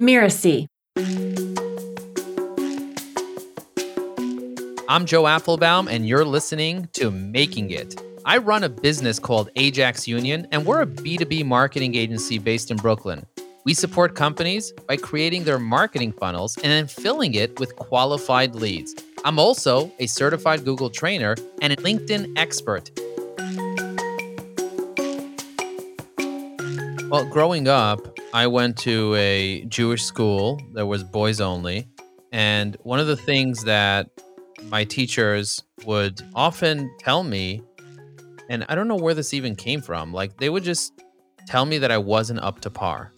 Mirasee. I'm Joe Apfelbaum, and you're listening to Making It. I run a business called Ajax Union, and we're a B2B marketing agency based in Brooklyn. We support companies by creating their marketing funnels and then filling it with qualified leads. I'm also a certified Google trainer and a LinkedIn expert. Well, growing up, I went to a Jewish school that was boys only. And one of the things that my teachers would often tell me, and I don't know where this even came from, like they would just tell me that I wasn't up to par.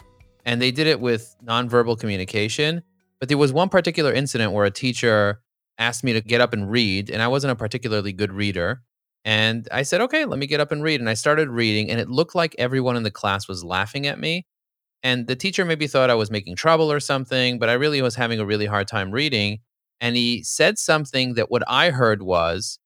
And they did it with nonverbal communication. But there was one particular incident where a teacher asked me to get up and read, and I wasn't a particularly good reader. And I said, okay, let me get up and read. And I started reading, and it looked like everyone in the class was laughing at me. And the teacher maybe thought I was making trouble or something, but I really was having a really hard time reading. And he said something that what I heard was,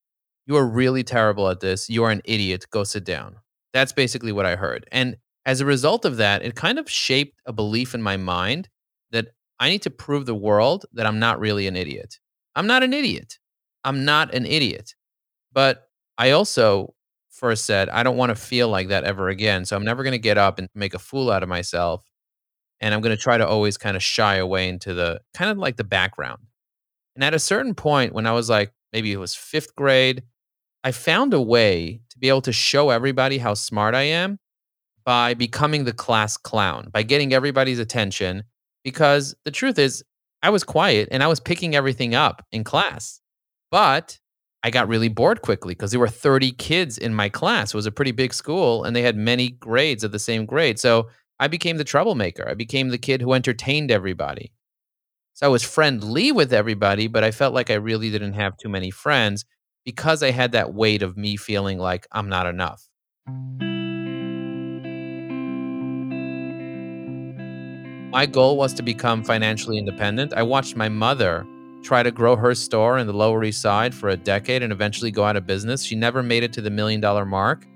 You are really terrible at this. You are an idiot. Go sit down. That's basically what I heard. And as a result of that, it kind of shaped a belief in my mind that I need to prove the world that I'm not really an idiot. I'm not an idiot. I'm not an idiot. But I also first said, I don't want to feel like that ever again. So I'm never going to get up and make a fool out of myself. And I'm going to try to always kind of shy away into the kind of like the background. And at a certain point, when I was like, maybe it was fifth grade, I found a way to be able to show everybody how smart I am by becoming the class clown, by getting everybody's attention. Because the truth is, I was quiet and I was picking everything up in class. But I got really bored quickly because there were 30 kids in my class. It was a pretty big school and they had many grades of the same grade. So I became the troublemaker. I became the kid who entertained everybody. So I was friendly with everybody, but I felt like I really didn't have too many friends because I had that weight of me feeling like I'm not enough. My goal was to become financially independent. I watched my mother try to grow her store in the Lower East Side for a decade and eventually go out of business. She never made it to the million dollar mark.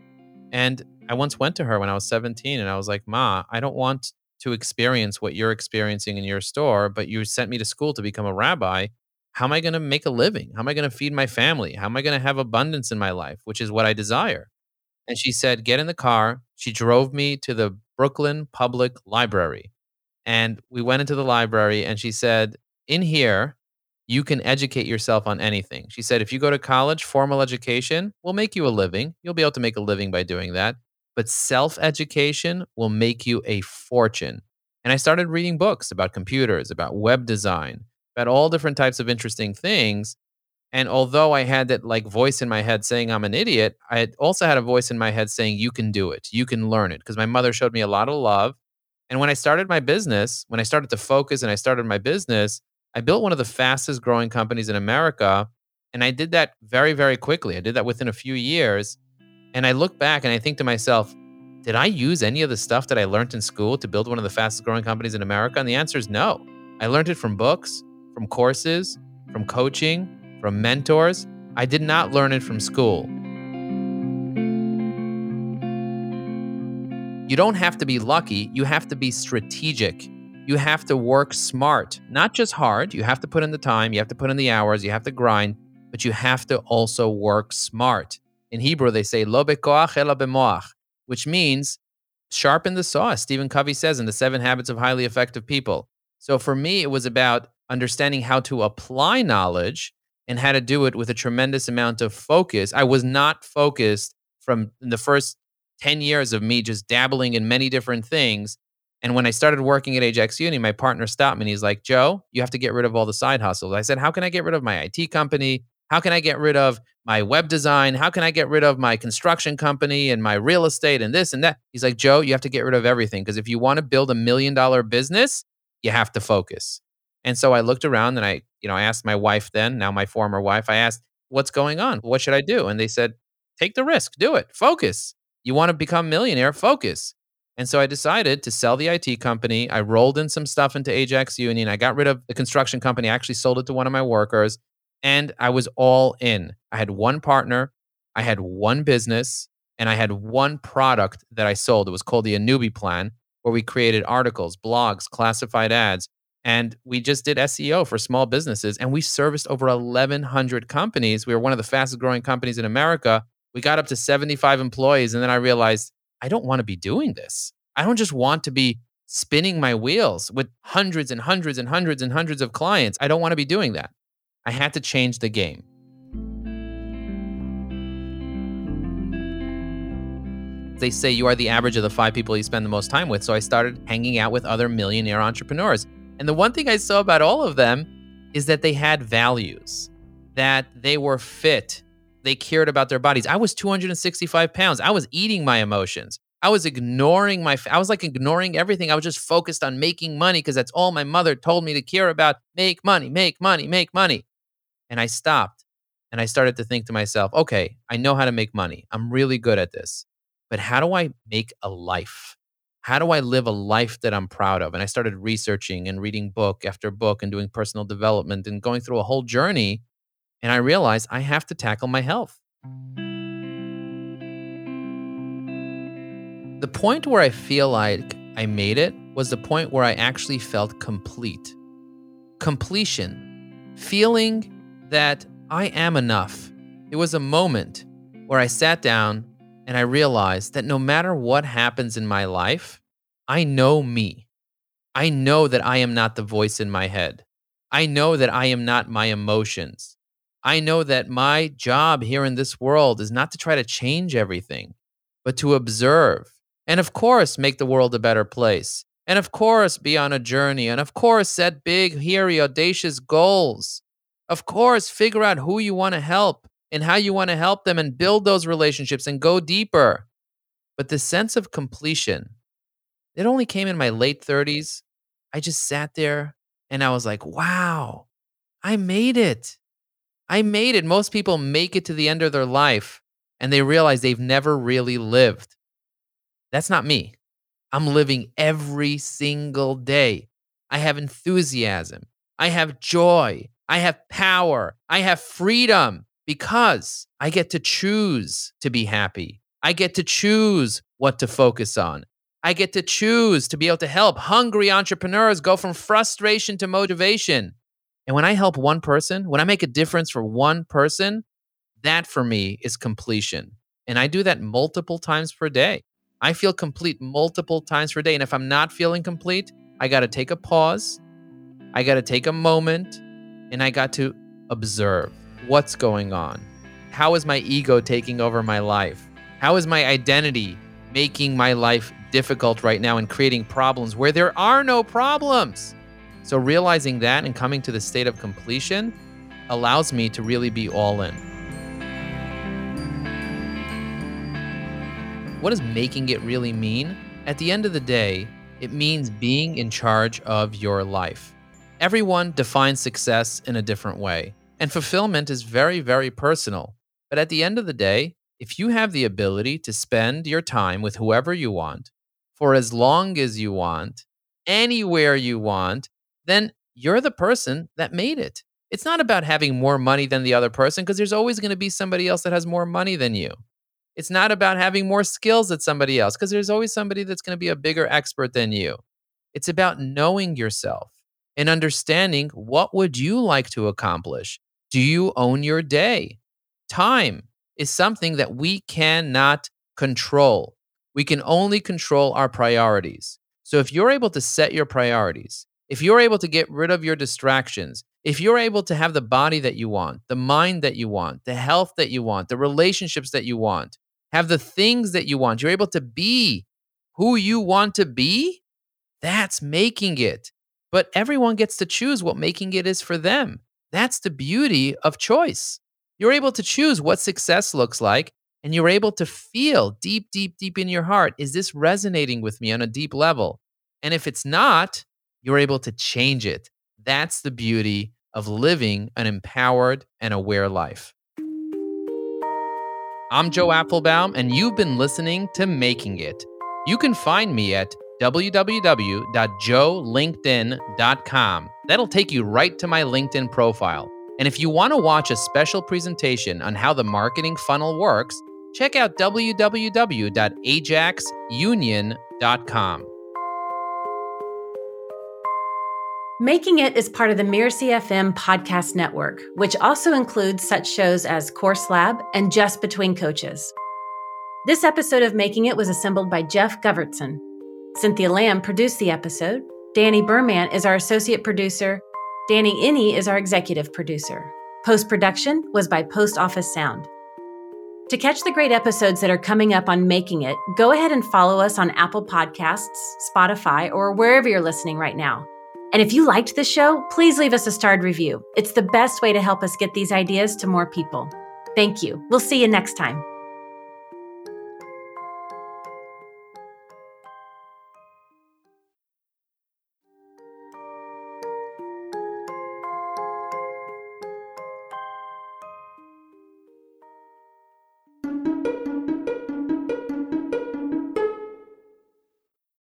And I once went to her when I was 17 and I was like, Ma, I don't want to experience what you're experiencing in your store, but you sent me to school to become a rabbi. How am I going to make a living? How am I going to feed my family? How am I going to have abundance in my life, which is what I desire? And she said, Get in the car. She drove me to the Brooklyn Public Library. And we went into the library and she said, In here, you can educate yourself on anything. She said, if you go to college, formal education will make you a living. You'll be able to make a living by doing that. But self education will make you a fortune. And I started reading books about computers, about web design, about all different types of interesting things. And although I had that like voice in my head saying I'm an idiot, I also had a voice in my head saying you can do it, you can learn it. Because my mother showed me a lot of love. And when I started my business, when I started to focus and I started my business, I built one of the fastest growing companies in America. And I did that very, very quickly. I did that within a few years. And I look back and I think to myself, did I use any of the stuff that I learned in school to build one of the fastest growing companies in America? And the answer is no. I learned it from books, from courses, from coaching, from mentors. I did not learn it from school. You don't have to be lucky, you have to be strategic you have to work smart, not just hard. You have to put in the time, you have to put in the hours, you have to grind, but you have to also work smart. In Hebrew, they say lo bekoach ela bemoach, which means sharpen the saw. Stephen Covey says in the Seven Habits of Highly Effective People. So for me, it was about understanding how to apply knowledge and how to do it with a tremendous amount of focus. I was not focused from the first 10 years of me just dabbling in many different things and when I started working at Ajax Uni, my partner stopped me and he's like, Joe, you have to get rid of all the side hustles. I said, How can I get rid of my IT company? How can I get rid of my web design? How can I get rid of my construction company and my real estate and this and that? He's like, Joe, you have to get rid of everything because if you want to build a million dollar business, you have to focus. And so I looked around and I, you know, I asked my wife then, now my former wife, I asked, what's going on? What should I do? And they said, take the risk, do it, focus. You want to become millionaire, focus. And so I decided to sell the IT company. I rolled in some stuff into Ajax Union. I got rid of the construction company. I actually sold it to one of my workers and I was all in. I had one partner, I had one business, and I had one product that I sold. It was called the Anubi plan. where we created articles, blogs, classified ads, and we just did SEO for small businesses and we serviced over 1,100 companies. We were one of the fastest growing companies in America. We got up to 75 employees. And then I realized I don't want to be doing this. I don't just want to be spinning my wheels with hundreds and hundreds and hundreds and hundreds of clients. I don't want to be doing that. I had to change the game. They say you are the average of the five people you spend the most time with. So I started hanging out with other millionaire entrepreneurs. And the one thing I saw about all of them is that they had values, that they were fit, they cared about their bodies. I was 265 pounds. I was eating my emotions. I was ignoring my, I was like ignoring everything. I was just focused on making money because that's all my mother told me to care about make money, make money, make money. And I stopped and I started to think to myself, okay, I know how to make money. I'm really good at this. But how do I make a life? how do I live a life that I'm proud of? And I started researching and reading book after book and doing personal development and going through a whole journey. And I realized I have to tackle my health. The point where I feel like I made it was the point where I actually felt complete. Completion, feeling that I am enough. It was a moment where I sat down and I realized that no matter what happens in my life, I know me. I know that I am not the voice in my head. I know that I am not my emotions. I know that my job here in this world is not to try to change everything, but to observe. And of course, make the world a better place. And of course, be on a journey. And of course, set big, hairy, audacious goals. Of course, figure out who you want to help and how you want to help them and build those relationships and go deeper. But the sense of completion, it only came in my late 30s. I just sat there and I was like, wow, I made it. I made it. Most people make it to the end of their life and they realize they've never really lived. That's not me. I'm living every single day. I have enthusiasm. I have joy. I have power. I have freedom because I get to choose to be happy. I get to choose what to focus on. I get to choose to be able to help hungry entrepreneurs go from frustration to motivation. And when I help one person, when I make a difference for one person, that for me is completion. And I do that multiple times per day. I feel complete multiple times per day. And if I'm not feeling complete, I got to take a pause. I got to take a moment and I got to observe what's going on? How is my ego taking over my life? How is my identity making my life difficult right now and creating problems where there are no problems? So, realizing that and coming to the state of completion allows me to really be all in. What does making it really mean? At the end of the day, it means being in charge of your life. Everyone defines success in a different way. And fulfillment is very, very personal. But at the end of the day, if you have the ability to spend your time with whoever you want for as long as you want, anywhere you want, then you're the person that made it. It's not about having more money than the other person because there's always going to be somebody else that has more money than you. It's not about having more skills than somebody else because there's always somebody that's going to be a bigger expert than you. It's about knowing yourself and understanding what would you like to accomplish do you own your day? Time is something that we cannot control. We can only control our priorities. So if you're able to set your priorities, if you're able to get rid of your distractions, if you're able to have the body that you want, the mind that you want, the health that you want, the relationships that you want, have the things that you want, you're able to be who you want to be, that's making it. But everyone gets to choose what making it is for them. That's the beauty of choice. You're able to choose what success looks like, and you're able to feel deep, deep, deep in your heart is this resonating with me on a deep level? And if it's not, you're able to change it. That's the beauty of living an empowered and aware life. I'm Joe Apfelbaum, and you've been listening to Making It. You can find me at www.joelinkedin.com. That'll take you right to my LinkedIn profile. And if you want to watch a special presentation on how the marketing funnel works, check out www.ajaxunion.com. Making It is part of the Mirasee FM podcast network, which also includes such shows as Course Lab and Just Between Coaches. This episode of Making It was assembled by Jeff Govertson. Cynthia Lamb produced the episode. Danny Berman is our associate producer. Danny Iny is our executive producer. Post production was by Post Office Sound. To catch the great episodes that are coming up on Making It, go ahead and follow us on Apple Podcasts, Spotify, or wherever you're listening right now. And if you liked the show, please leave us a starred review. It's the best way to help us get these ideas to more people. Thank you. We'll see you next time.